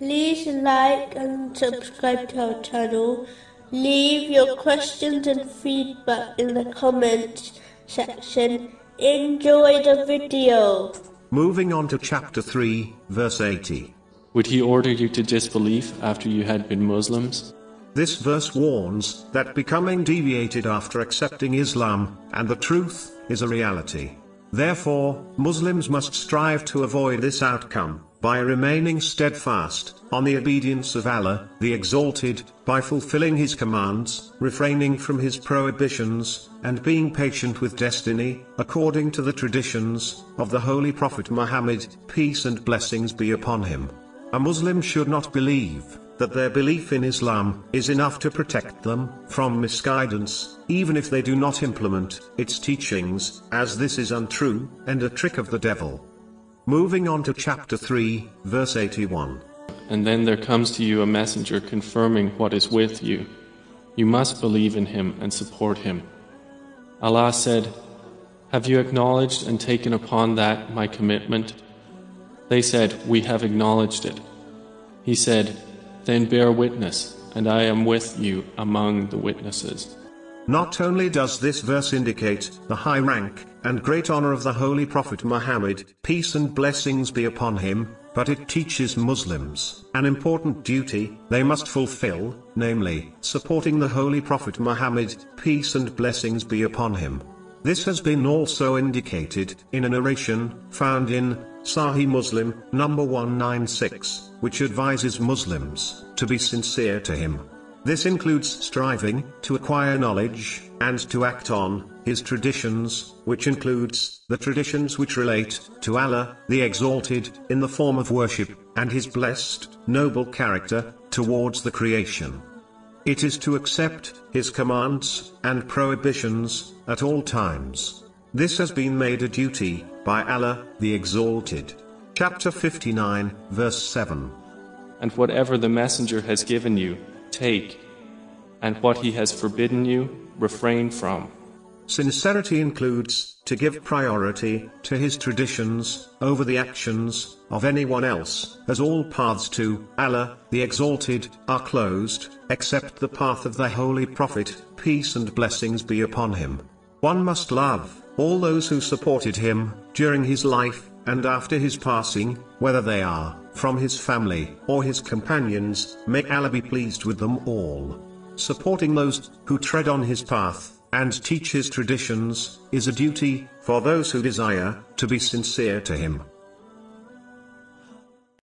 like and subscribe to our channel. Leave your questions and feedback in the comments section. Enjoy the video. Moving on to chapter 3, verse 80. Would he order you to disbelief after you had been Muslims? This verse warns that becoming deviated after accepting Islam and the truth is a reality. Therefore, Muslims must strive to avoid this outcome by remaining steadfast on the obedience of Allah, the Exalted, by fulfilling His commands, refraining from His prohibitions, and being patient with destiny, according to the traditions of the Holy Prophet Muhammad, peace and blessings be upon him. A Muslim should not believe that their belief in Islam is enough to protect them from misguidance, even if they do not implement its teachings, as this is untrue and a trick of the devil. Moving on to chapter 3, verse 81. And then there comes to you a messenger confirming what is with you. You must believe in him and support him. Allah said, Have you acknowledged and taken upon that my commitment? They said, We have acknowledged it. He said, then bear witness, and I am with you among the witnesses. Not only does this verse indicate the high rank and great honor of the Holy Prophet Muhammad, peace and blessings be upon him, but it teaches Muslims an important duty they must fulfill, namely, supporting the Holy Prophet Muhammad, peace and blessings be upon him. This has been also indicated in a narration found in Sahih Muslim, number 196, which advises Muslims to be sincere to him. This includes striving to acquire knowledge and to act on his traditions, which includes the traditions which relate to Allah, the Exalted, in the form of worship, and his blessed, noble character towards the creation. It is to accept His commands and prohibitions at all times. This has been made a duty by Allah, the Exalted. Chapter 59, verse 7. And whatever the messenger has given you, take, and what he has forbidden you, refrain from. Sincerity includes to give priority to his traditions over the actions of anyone else, as all paths to Allah, the Exalted, are closed, except the path of the Holy Prophet, peace and blessings be upon him. One must love all those who supported him during his life and after his passing, whether they are from his family or his companions, may Allah be pleased with them all. Supporting those who tread on his path and teach his traditions, is a duty, for those who desire, to be sincere to him.